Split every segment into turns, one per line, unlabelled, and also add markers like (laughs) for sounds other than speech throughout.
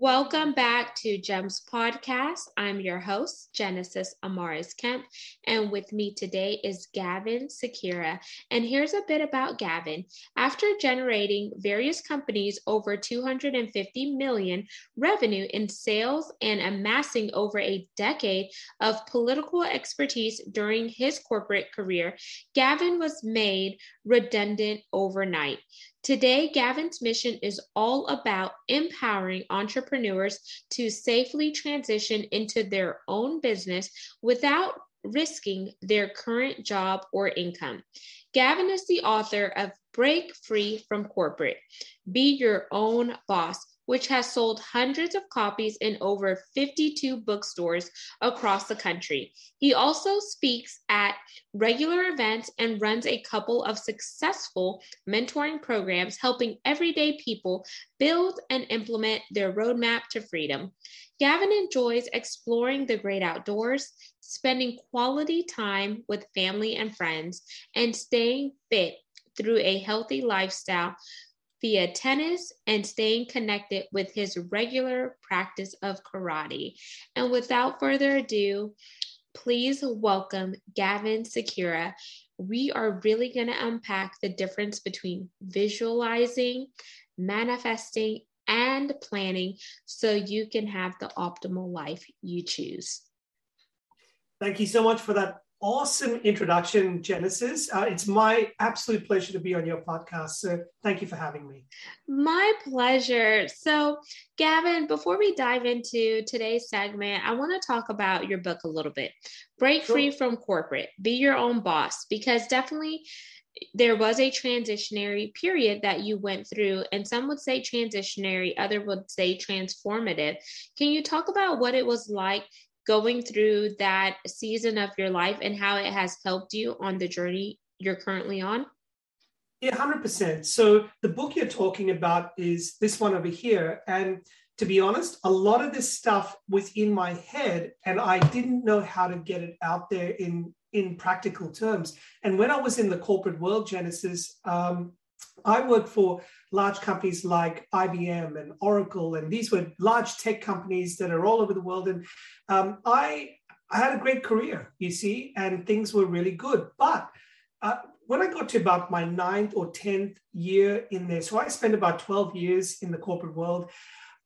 Welcome back to GEMS Podcast. I'm your host, Genesis Amaris Kemp, and with me today is Gavin Sakira. And here's a bit about Gavin. After generating various companies over 250 million revenue in sales and amassing over a decade of political expertise during his corporate career, Gavin was made redundant overnight. Today, Gavin's mission is all about empowering entrepreneurs to safely transition into their own business without risking their current job or income. Gavin is the author of Break Free from Corporate Be Your Own Boss which has sold hundreds of copies in over 52 bookstores across the country. He also speaks at regular events and runs a couple of successful mentoring programs helping everyday people build and implement their roadmap to freedom. Gavin enjoys exploring the great outdoors, spending quality time with family and friends, and staying fit through a healthy lifestyle via tennis and staying connected with his regular practice of karate. And without further ado, please welcome Gavin Sakira. We are really going to unpack the difference between visualizing, manifesting, and planning so you can have the optimal life you choose.
Thank you so much for that awesome introduction, Genesis. Uh, it's my absolute pleasure to be on your podcast. So thank you for having me.
My pleasure. So, Gavin, before we dive into today's segment, I want to talk about your book a little bit. Break sure. free from corporate, be your own boss, because definitely there was a transitionary period that you went through, and some would say transitionary, other would say transformative. Can you talk about what it was like going through that season of your life and how it has helped you on the journey you're currently on?
Yeah, 100%. So the book you're talking about is this one over here. And to be honest, a lot of this stuff was in my head and I didn't know how to get it out there in, in practical terms. And when I was in the corporate world, Genesis, um, I worked for large companies like IBM and Oracle, and these were large tech companies that are all over the world. And um, I, I had a great career, you see, and things were really good. But uh, when I got to about my ninth or 10th year in there, so I spent about 12 years in the corporate world,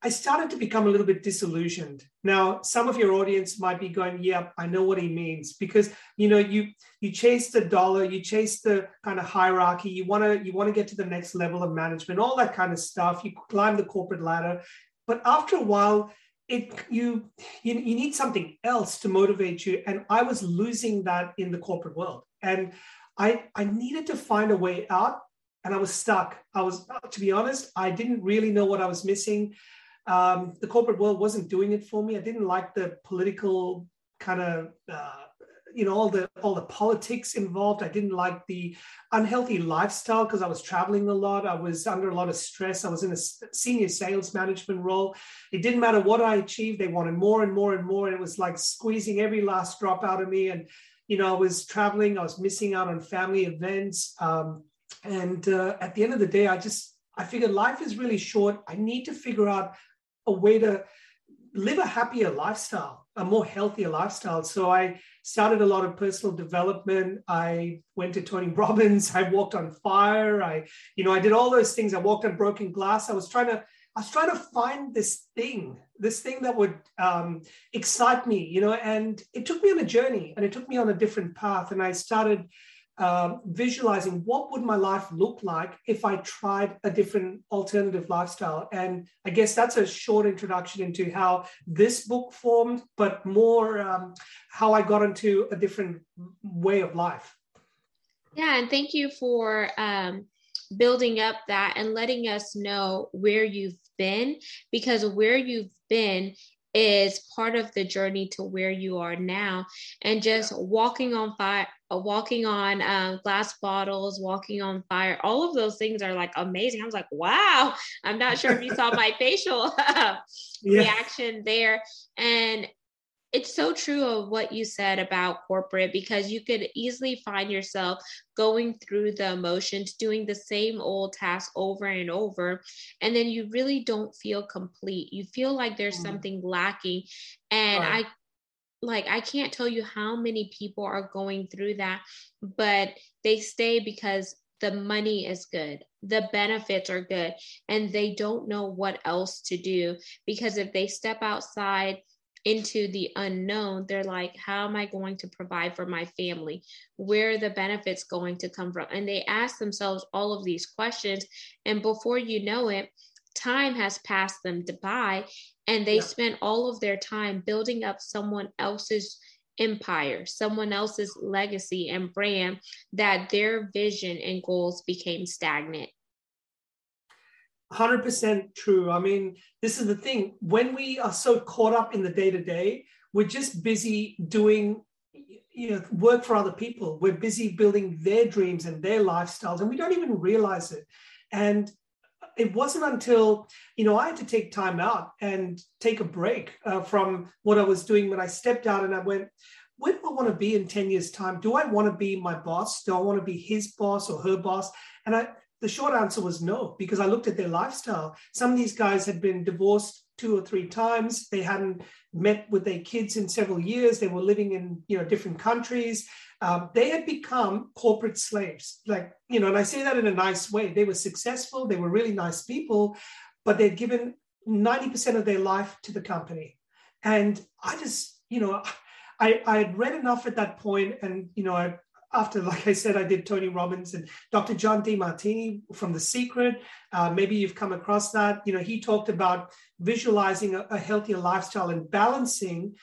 I started to become a little bit disillusioned. Now, some of your audience might be going, "Yeah, I know what he means," because you know you you chase the dollar, you chase the kind of hierarchy, you want to you want to get to the next level of management, all that kind of stuff. You climb the corporate ladder, but after a while, it you you, you need something else to motivate you. And I was losing that in the corporate world, and I I needed to find a way out, and I was stuck. I was, to be honest, I didn't really know what I was missing um, the corporate world wasn't doing it for me. I didn't like the political kind of uh, you know all the all the politics involved. I didn't like the unhealthy lifestyle because i was traveling a lot. I was under a lot of stress. I was in a senior sales management role. It didn't matter what i achieved. They wanted more and more and more and it was like squeezing every last drop out of me. And you know i was traveling. I was missing out on family events. Um, and uh, at the end of the day i just i figured life is really short. I need to figure out a way to live a happier lifestyle, a more healthier lifestyle. So I started a lot of personal development. I went to Tony (laughs) Robbins. I walked on fire. I, you know, I did all those things. I walked on broken glass. I was trying to, I was trying to find this thing, this thing that would um, excite me, you know, and it took me on a journey and it took me on a different path. And I started um, visualizing what would my life look like if I tried a different alternative lifestyle. And I guess that's a short introduction into how this book formed, but more um, how I got into a different way of life.
Yeah, and thank you for um, building up that and letting us know where you've been, because where you've been is part of the journey to where you are now. And just walking on fire uh, walking on um, glass bottles walking on fire all of those things are like amazing. I was like wow. I'm not sure if you saw my (laughs) facial (laughs) yeah. reaction there. And it's so true of what you said about corporate because you could easily find yourself going through the emotions, doing the same old task over and over. And then you really don't feel complete. You feel like there's mm-hmm. something lacking. And right. I like I can't tell you how many people are going through that, but they stay because the money is good, the benefits are good, and they don't know what else to do. Because if they step outside into the unknown, they're like, how am I going to provide for my family? Where are the benefits going to come from? And they ask themselves all of these questions. And before you know it, time has passed them by and they yeah. spent all of their time building up someone else's empire, someone else's legacy and brand that their vision and goals became stagnant.
100% true. I mean, this is the thing. When we are so caught up in the day to day, we're just busy doing you know work for other people. We're busy building their dreams and their lifestyles, and we don't even realize it. And it wasn't until you know I had to take time out and take a break uh, from what I was doing when I stepped out and I went, where do I want to be in 10 years' time? Do I want to be my boss? Do I want to be his boss or her boss? And I the short answer was no, because I looked at their lifestyle. Some of these guys had been divorced two or three times. They hadn't met with their kids in several years. They were living in you know different countries. Um, they had become corporate slaves, like you know, and I say that in a nice way. They were successful. They were really nice people, but they'd given ninety percent of their life to the company. And I just, you know, I, I had read enough at that point, and you know, I after, like I said, I did Tony Robbins and Dr. John Demartini from The Secret. Uh, maybe you've come across that. You know, he talked about visualizing a, a, healthier lifestyle and balancing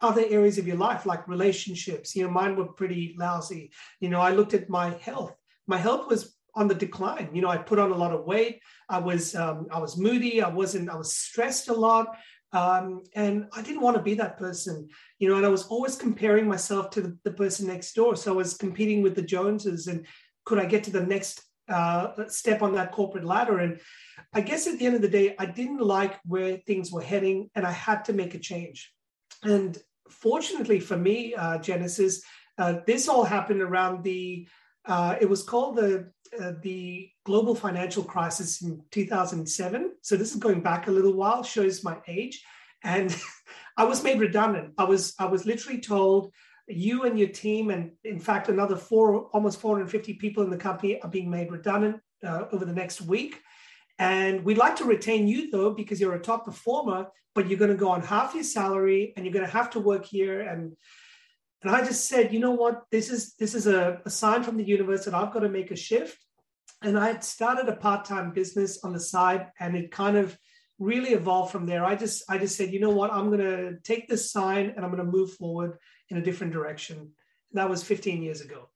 other areas of your life, like relationships. You know, mine were pretty lousy. You know, I looked at my health. My health was on the decline. You know, I put on a lot of weight. I was um, I was moody. I wasn't. I was stressed a lot. Um, and I didn't want to be that person, you know, and I was always comparing myself to the, the, person next door. So I was competing with the Joneses and could I get to the next uh, step on that corporate ladder? And I guess at the end of the day, I didn't like where things were heading and I had to make a change. And fortunately for me, uh, Genesis, uh, this all happened around the, uh, it was called the uh, the global financial crisis in 2007. So this is going back a little while, shows my age. And (laughs) I was made redundant. I was I was literally told you and your team, and in fact another four almost 450 people in the company are being made redundant uh, over the next week. And we'd like to retain you though because you're a top performer, but you're going to go on half your salary and you're going to have to work here and and I just said, you know what, this is this is a, a sign from the universe that I've got to make a shift. And I had started a part-time business on the side, and it kind of really evolved from there. I just I just said, you know what, I'm gonna take this sign and I'm gonna move forward in a different direction. That was 15 years ago.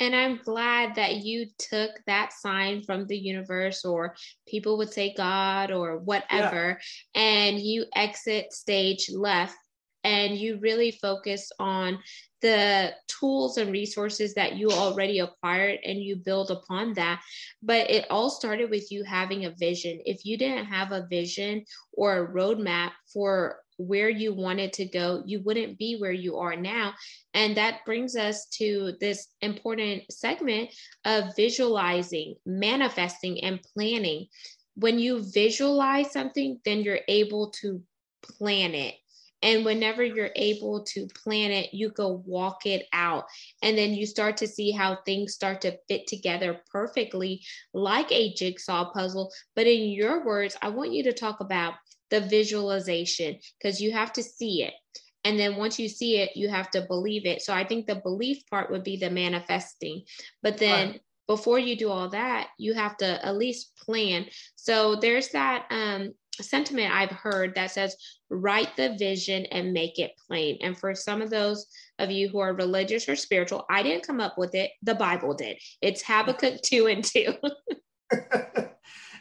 And I'm glad that you took that sign from the universe, or people would say God or whatever, yeah. and you exit stage left and you really focus on the tools and resources that you already acquired and you build upon that. But it all started with you having a vision. If you didn't have a vision or a roadmap for where you wanted to go, you wouldn't be where you are now. And that brings us to this important segment of visualizing, manifesting, and planning. When you visualize something, then you're able to plan it and whenever you're able to plan it, you go walk it out. And then you start to see how things start to fit together perfectly, like a jigsaw puzzle. But in your words, I want you to talk about the visualization because you have to see it. And then once you see it, you have to believe it. So I think the belief part would be the manifesting. But then right. before you do all that, you have to at least plan. So there's that um, sentiment I've heard that says, write the vision and make it plain. And for some of those of you who are religious or spiritual, I didn't come up with it, the Bible did. It's Habakkuk (laughs) 2 and 2. (laughs)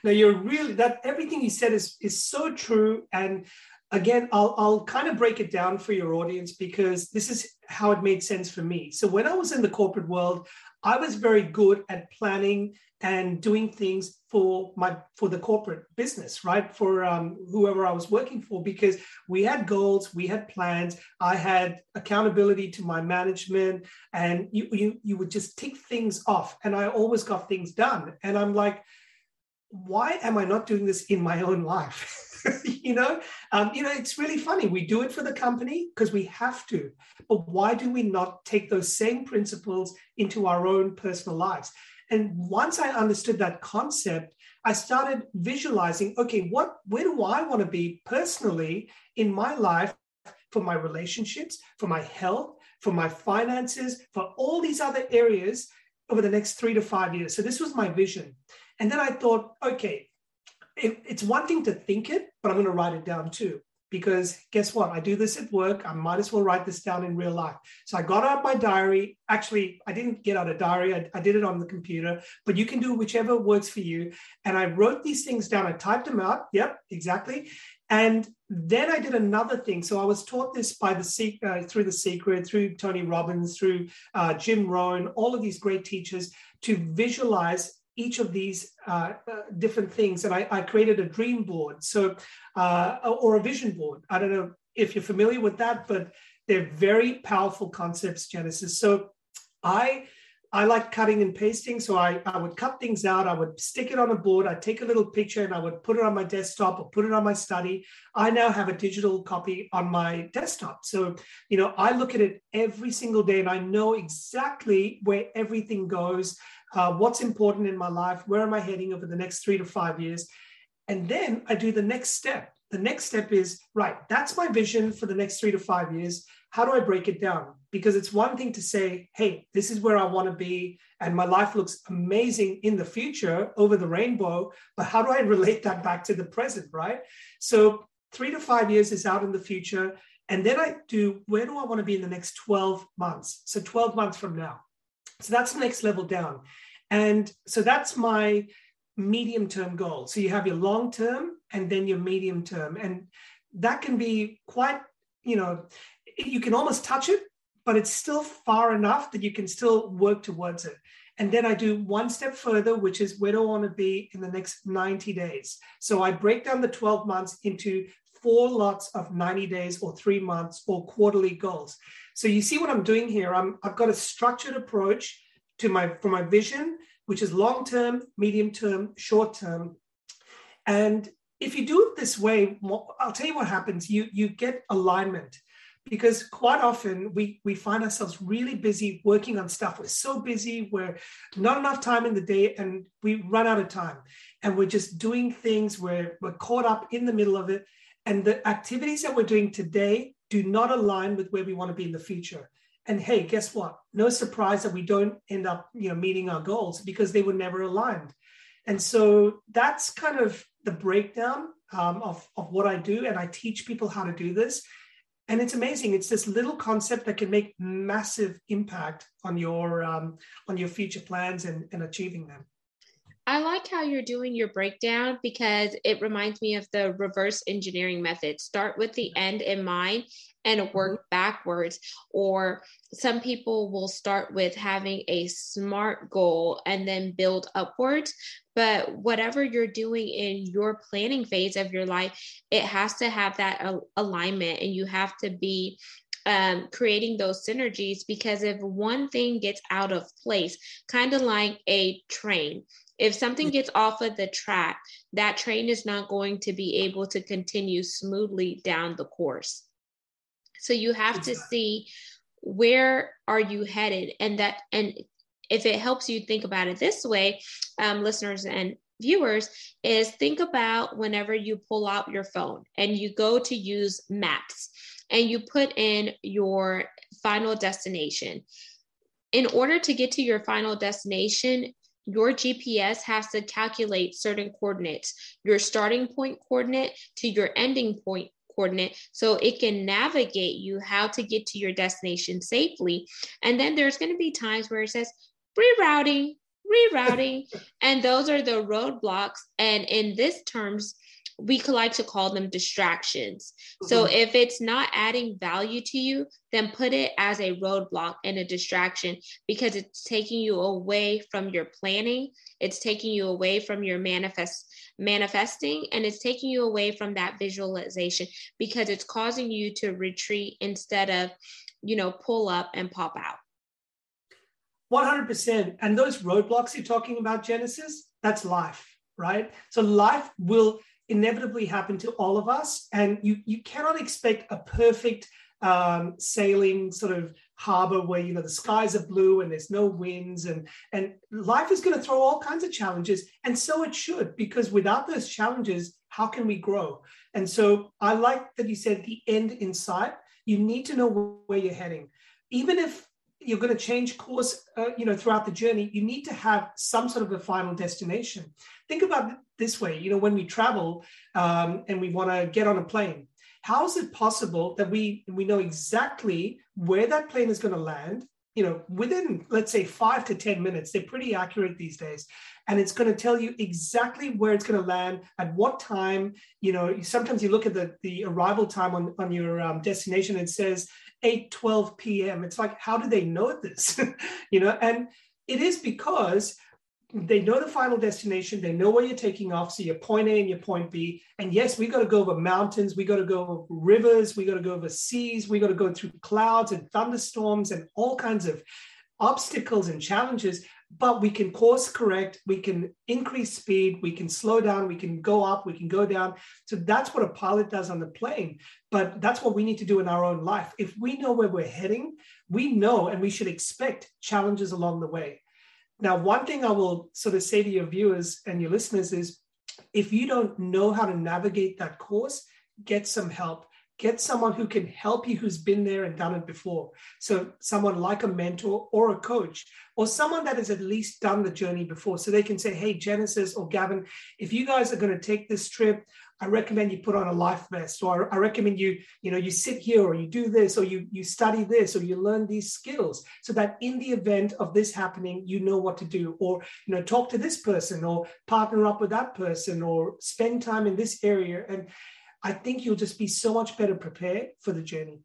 now you're really that everything you said is is so true and again, I'll, I'll kind of break it down for your audience because this is how it made sense for me. So when I was in the corporate world, I was very good at planning and doing things for my for the corporate business right for um, whoever i was working for because we had goals we had plans i had accountability to my management and you, you you would just tick things off and i always got things done and i'm like why am i not doing this in my own life (laughs) you know, um, you know, it's really funny. We do it for the company because we have to, but why do we not take those same principles into our own personal lives? And once I understood that concept, I started visualizing, okay, what, where do I want to be personally in my life for my relationships, for my health, for my finances, for all these other areas over the next three to five years. So this was my vision. And then I thought, okay, it, it's one thing to think it, but I'm going to write it down too. Because guess what? I do this at work. I might as well write this down in real life. So I got out my diary. Actually, I didn't get out a diary. I, I did it on the computer, but you can do whichever works for you. And I wrote these things down. I typed them out. Yep, exactly. And then I did another thing. So I was taught this by the uh, through the Secret, through Tony Robbins, through uh, Jim Rohn, all of these great teachers to visualize each of these uh, uh, different things. And I, I, created a dream board, so uh, or a vision board. I don't know if you're familiar with that, but they're very powerful concepts, Genesis. So I I like cutting and pasting. So I, I would cut things out. I would stick it on a board. I'd take a little picture and I would put it on my desktop or put it on my study. I now have a digital copy on my desktop. So, you know, I look at it every single day and I know exactly where everything goes uh, what's important in my life, where am I heading over the next three to five years. And then I do the next step. The next step is right, that's my vision for the next three to five years. How do I break it down? Because it's one thing to say, hey, this is where I want to be, and my life looks amazing in the future over the rainbow. But how do I relate that back to the present, right? So, three to five years is out in the future. And then I do, where do I want to be in the next 12 months? So, 12 months from now. So that's the next level down. And so that's my medium term goal. So you have your long term and then your medium term. And that can be quite, you know, you can almost touch it, but it's still far enough that you can still work towards it. And then I do one step further, which is where do I want to be in the next 90 days? So I break down the 12 months into four lots of 90 days or three months or quarterly goals. So you see what I'm doing here. I'm, I've got a structured approach to my for my vision, which is long term, medium term, short term. And if you do it this way, I'll tell you what happens. You you get alignment because quite often we we find ourselves really busy working on stuff. We're so busy, we're not enough time in the day, and we run out of time. And we're just doing things where we're caught up in the middle of it. And the activities that we're doing today do not align with where we want to be in the future. And hey, guess what? No surprise that we don't end up, you know, meeting our goals because they were never aligned. And so that's kind of the breakdown um, of, of what I do. And I teach people how to do this. And it's amazing. It's this little concept that can make massive impact on your um, on your future plans and, and achieving them.
I like how you're doing your breakdown because it reminds me of the reverse engineering method. Start with the end in mind and work mm-hmm. backwards. Or some people will start with having a SMART goal and then build upwards. But whatever you're doing in your planning phase of your life, it has to have that alignment and you have to be um, creating those synergies because if one thing gets out of place, kind of like a train, if something gets off of the track, that train is not going to be able to continue smoothly down the course. So you have to see where are you headed and that and if it helps you think about it this way, um, listeners and viewers, is think about whenever you pull out your phone and you go to use maps and you put in your final destination. In order to get to your final destination, your GPS has to calculate certain coordinates, your starting point coordinate to your ending point coordinate, so it can navigate you how to get to your destination safely. And then there's going to be times where it says rerouting, rerouting, (laughs) and those are the roadblocks. And in this terms, we could like to call them distractions. Mm-hmm. So if it's not adding value to you, then put it as a roadblock and a distraction because it's taking you away from your planning. It's taking you away from your manifest manifesting and it's taking you away from that visualization because it's causing you to retreat instead of, you know, pull up and pop out.
100%. And those roadblocks you're talking about, Genesis, that's life, right? So life will inevitably happen to all of us. And you, you cannot expect a perfect um, sailing sort of harbor where, you know, the skies are blue and there's no winds. And, and life is going to throw all kinds of challenges. And so it should, because without those challenges, how can we grow? And so I like that you said the end in sight. You need to know where you're heading. Even if you're going to change course, uh, you know, throughout the journey, you need to have some sort of a final destination. Think about this way, you know, when we travel um, and we want to get on a plane, how is it possible that we we know exactly where that plane is going to land? You know, within let's say five to ten minutes, they're pretty accurate these days, and it's going to tell you exactly where it's going to land at what time. You know, sometimes you look at the the arrival time on on your um, destination, and it says 8 12 p.m it's like how do they know this (laughs) you know and it is because they know the final destination they know where you're taking off so your point a and your point b and yes we got to go over mountains we got to go over rivers we got to go over seas we got to go through clouds and thunderstorms and all kinds of obstacles and challenges but we can course correct, we can increase speed, we can slow down, we can go up, we can go down. So that's what a pilot does on the plane. But that's what we need to do in our own life. If we know where we're heading, we know and we should expect challenges along the way. Now, one thing I will sort of say to your viewers and your listeners is if you don't know how to navigate that course, get some help get someone who can help you who's been there and done it before. So, someone like a mentor or a coach, or someone that has at least done the journey before. So they can say, Hey, Genesis or Gavin, if you guys are going to take this trip, I recommend you put on a life vest, or I recommend you, you know, you sit here or you do this, or you you study this, or you learn these skills, so that in the event of this happening, you know what to do, or you know, talk to this person, or partner up with that person, or spend time in this area. And I think you'll just be so much better prepared for the journey.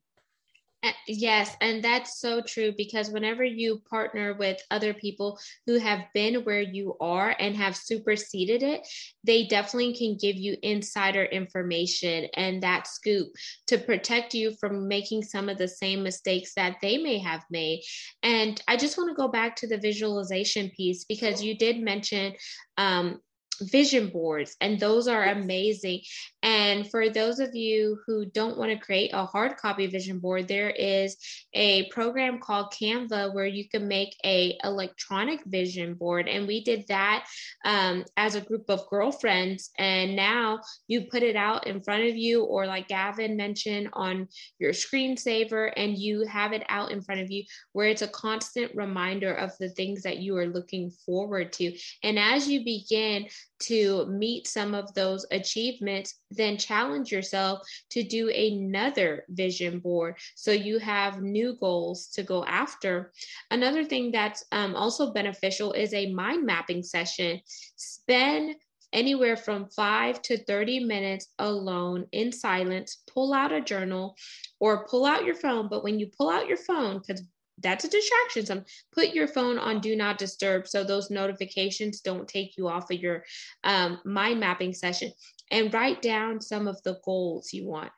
Yes, and that's so true because whenever you partner with other people who have been where you are and have superseded it, they definitely can give you insider information and that scoop to protect you from making some of the same mistakes that they may have made. And I just want to go back to the visualization piece because you did mention um, vision boards, and those are amazing. And for those of you who don't want to create a hard copy vision board, there is a program called Canva where you can make a electronic vision board. And we did that um, as a group of girlfriends. And now you put it out in front of you, or like Gavin mentioned, on your screensaver, and you have it out in front of you where it's a constant reminder of the things that you are looking forward to. And as you begin to meet some of those achievements, then challenge yourself to do another vision board so you have new goals to go after. Another thing that's um, also beneficial is a mind mapping session. Spend anywhere from five to 30 minutes alone in silence. Pull out a journal or pull out your phone. But when you pull out your phone, because that's a distraction. Some put your phone on do not disturb so those notifications don't take you off of your um, mind mapping session. And write down some of the goals you want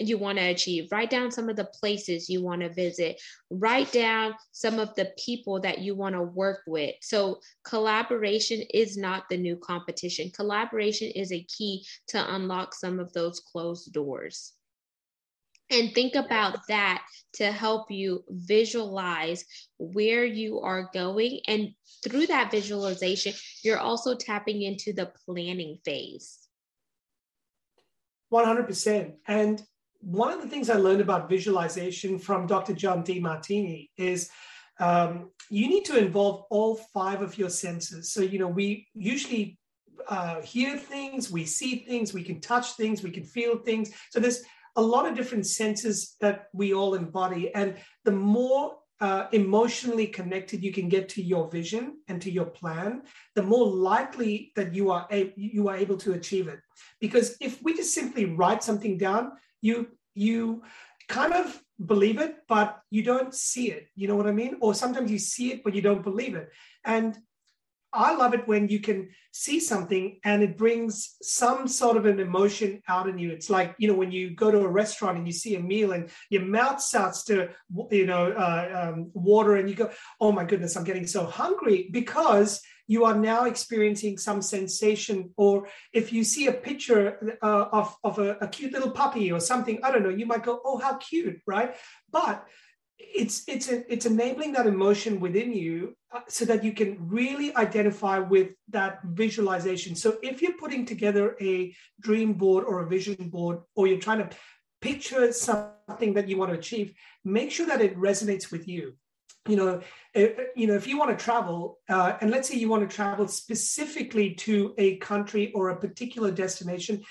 you want to achieve. Write down some of the places you want to visit. Write down some of the people that you want to work with. So, collaboration is not the new competition. Collaboration is a key to unlock some of those closed doors. And think about that to help you visualize where you are going. And through that visualization, you're also tapping into the planning phase.
100%. And one of the things I learned about visualization from Dr. John Demartini is um, you need to involve all five of your senses. So, you know, we usually uh, hear things, we see things, we can touch things, we can feel things. So there's a lot of different senses that we all embody. And the more uh, emotionally connected you can get to your vision and to your plan, the more likely that you are a- you are able to achieve it. Because if we just simply write something down, you you kind of believe it, but you don't see it. You know what I mean? Or sometimes you see it, but you don't believe it. And I love it when you can see something and it brings some sort of an emotion out in you. It's like, you know, when you go to a restaurant and you see a meal and your mouth starts to, you know, uh, um, water and you go, oh my goodness, I'm getting so hungry because you are now experiencing some sensation. Or if you see a picture uh, of, of a, a cute little puppy or something, I don't know, you might go, oh, how cute, right? But it's it's a, it's enabling that emotion within you uh, so that you can really identify with that visualization. So if you're putting together a dream board or a vision board or you're trying to picture something that you want to achieve make sure that it resonates with you. You know if, uh, you know if you want to travel uh, and let's say you want to travel specifically to a country or a particular destination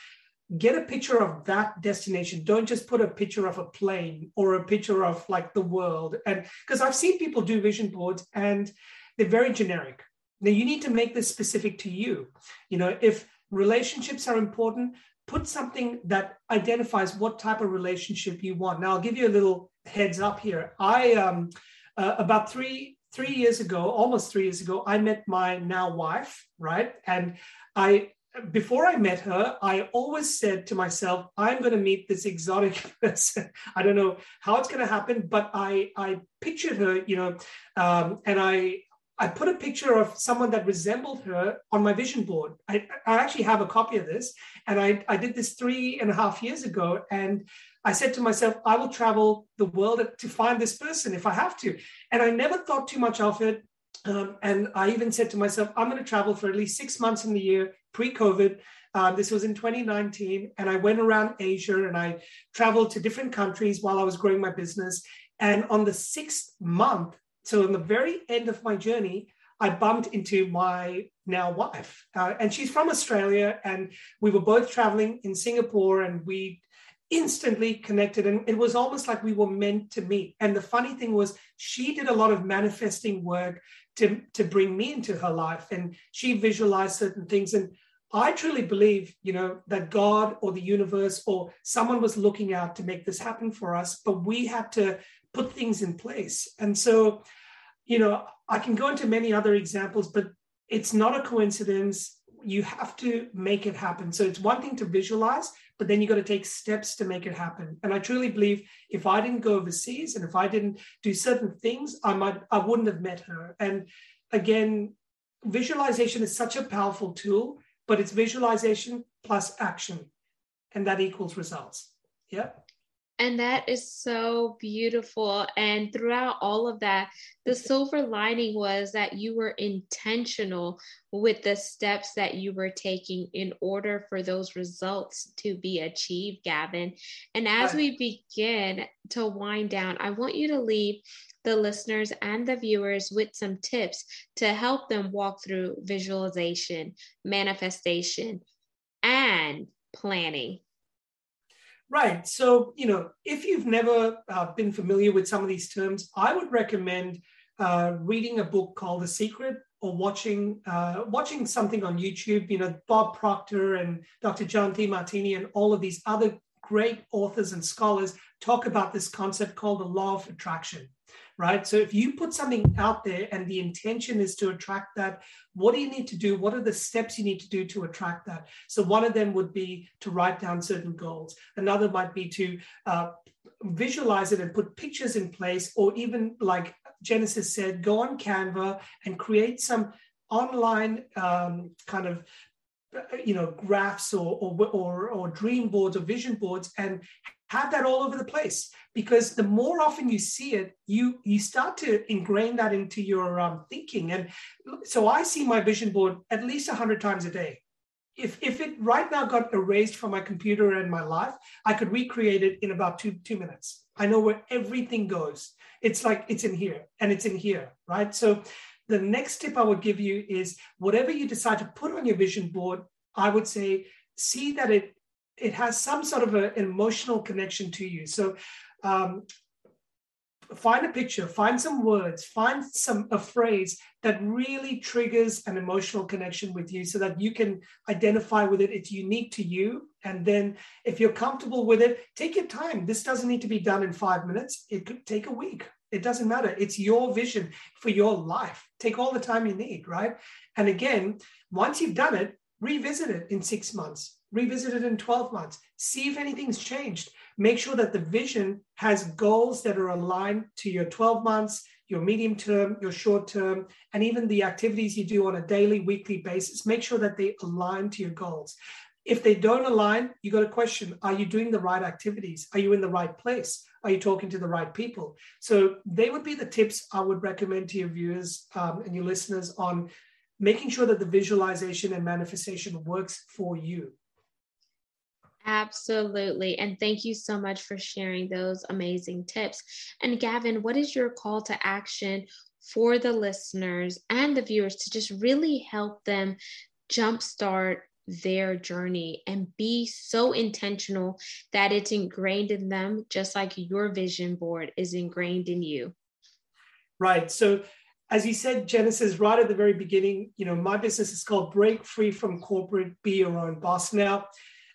get a picture of that destination. Don't just put a picture of a plane or a picture of like the world. And because i've seen people do vision boards and they're very generic. Now you need to make this specific to you. You know if relationships are important put something that identifies what type of relationship you want. Now i'll give you a little heads up here. I um uh, about three three years ago almost three years ago i met my now wife right? And i before I met her, I always said to myself, I'm going to meet this exotic (laughs) person. I don't know how it's going to happen, but I, I pictured her, you know, um, and I, I put a picture of someone that resembled her on my vision board. I, I actually have a copy of this, and I, I did this three and a half years ago. And I said to myself, I will travel the world to find this person if I have to. And I never thought too much of it. Um, and I even said to myself, I'm going to travel for at least six months in the year pre COVID. Uh, this was in 2019. And I went around Asia and I traveled to different countries while I was growing my business. And on the sixth month, so in the very end of my journey, I bumped into my now wife. Uh, and she's from Australia. And we were both traveling in Singapore and we instantly connected and it was almost like we were meant to meet. And the funny thing was she did a lot of manifesting work to, to bring me into her life and she visualized certain things. And i truly believe you know that god or the universe or someone was looking out to make this happen for us but we had to put things in place. And so you know i can go into many other examples but it's not a coincidence you have to make it happen so it's one thing to visualize but then you got to take steps to make it happen. And I truly believe if I didn't go overseas and if I didn't do certain things, I might I wouldn't have met her. And again, visualization is such a powerful tool, but it's visualization plus action, and that equals results. Yeah.
And that is so beautiful. And throughout all of that, the silver lining was that you were intentional with the steps that you were taking in order for those results to be achieved, Gavin. And as we begin to wind down, I want you to leave the listeners and the viewers with some tips to help them walk through visualization, manifestation, and planning.
Right. So, you know, if you've never uh, been familiar with some of these terms, I would recommend uh, reading a book called The Secret or watching uh, watching something on YouTube. You know, Bob Proctor and Dr. John Demartini and all of these other great authors and scholars talk about this concept called the law of attraction right? So if you put something out there and the intention is to attract that, what do you need to do? What are the steps you need to do to attract that? So one of them would be to write down certain goals. Another might be to uh, visualize it and put pictures in place, or even like Genesis said, go on Canva and create some online um, kind of you know graphs or, or or or dream boards or vision boards and have that all over the place. Because the more often you see it you you start to ingrain that into your um, thinking. And so i see my vision board at least 100 times a day. If if it right now got erased from my computer and my life i could recreate it in about two two minutes. I know where everything goes. It's like it's in here and it's in here right? So the next tip i would give you is whatever you decide to put on your vision board i would say see that it it has some sort of a, an emotional connection to you. So um, find a picture, find some words, find some a phrase that really triggers an emotional connection with you so that you can identify with it. It's unique to you. And then if you're comfortable with it, take your time. This doesn't need to be done in five minutes. It could take a week. It doesn't matter. It's your vision for your life. Take all the time you need, right? And again, once you've done it, revisit it in six months, revisit it in 12 months, see if anything's changed. Make sure that the vision has goals that are aligned to your 12 months, your medium term, your short term, and even the activities you do on a daily, weekly basis. Make sure that they align to your goals. If they don't align, you got to question are you doing the right activities? Are you in the right place? Are you talking to the right people? So, they would be the tips I would recommend to your viewers um, and your listeners on making sure that the visualization and manifestation works for you.
Absolutely. And thank you so much for sharing those amazing tips. And Gavin, what is your call to action for the listeners and the viewers to just really help them jumpstart their journey and be so intentional that it's ingrained in them, just like your vision board is ingrained in you.
Right. So, as you said, Genesis, right at the very beginning, you know, my business is called Break Free from Corporate, Be Your Own Boss. Now,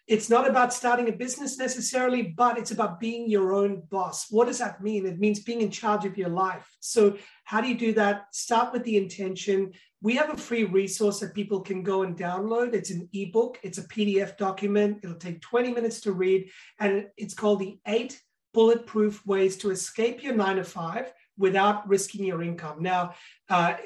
it's not about starting a business necessarily, but it's about being your own boss. What does that mean? It means being in charge of your life. So, how do you do that? Start with the intention, we have a free resource that people can go and download. It's an ebook, it's a PDF document. It'll take 20 minutes to read, and it's called The Eight Bulletproof Ways to Escape Your Nine to Five Without Risking Your Income. Now, uh,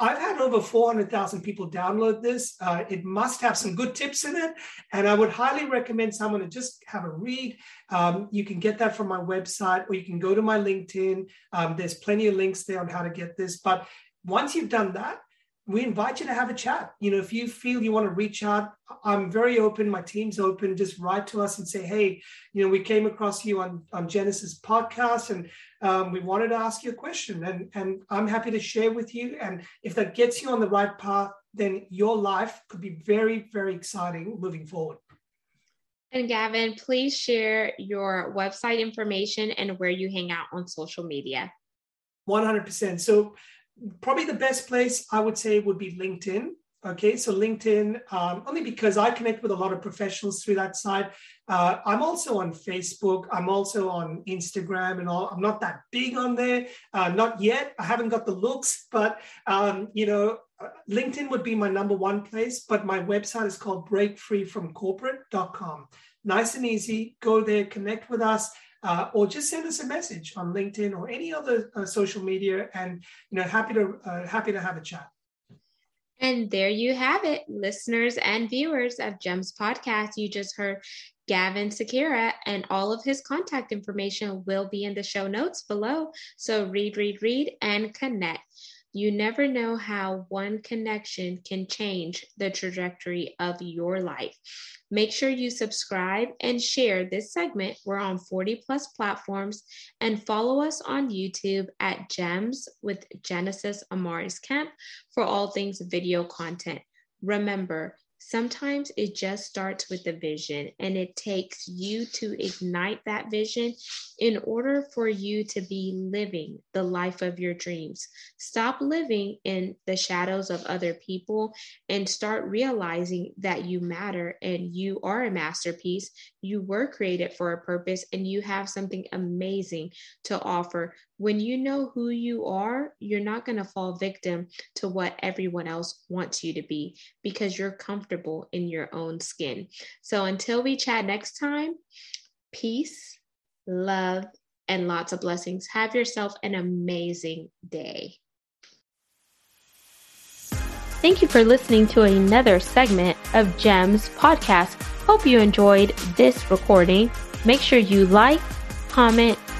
I've had over 400,000 people download this. Uh, it must have some good tips in it. And I would highly recommend someone to just have a read. Um, you can get that from my website or you can go to my LinkedIn. Um, there's plenty of links there on how to get this. But once you've done that, we invite you to have a chat. You know, if you feel you want to reach out, I'm very open. My team's open. Just write to us and say, hey, you know, we came across you on, on Genesis podcast and um, we wanted to ask you a question. And, and I'm happy to share with you. And if that gets you on the right path, then your life could be very, very exciting moving forward.
And Gavin, please share your website information and where you hang out on social media.
100%. So probably the best place I would say would be LinkedIn. Okay, so LinkedIn, um, only because I connect with a lot of professionals through that side. Uh, I'm also on Facebook. I'm also on Instagram and all. I'm not that big on there, uh, not yet. I haven't got the looks, but um, you know, LinkedIn would be my number one place. But my website is called breakfreefromcorporate.com. Nice and easy. Go there, connect with us uh, or just send us a message on LinkedIn or any other uh, social media, and you know, happy to uh, happy to have a chat.
And there you have it, listeners and viewers of Gems Podcast. You just heard Gavin Sakira, and all of his contact information will be in the show notes below. So read, read, read, and connect. You never know how one connection can change the trajectory of your life. Make sure you subscribe and share this segment. We're on 40 plus platforms and follow us on YouTube at Gems with Genesis Amaris Kemp for all things video content. Remember, sometimes it just starts with the vision and it takes you to ignite that vision in order for you to be living the life of your dreams. Stop living in the shadows of other people and start realizing that you matter and you are a masterpiece. You were created for a purpose and you have something amazing to offer. When you know who you are, you're not going to fall victim to what everyone else wants you to be because you're comfortable in your own skin. So until we chat next time, peace love, and lots of blessings. Have yourself an amazing day. Thank you for listening to another segment of GEMS podcast. Hope you enjoyed this recording. Make sure you like, comment,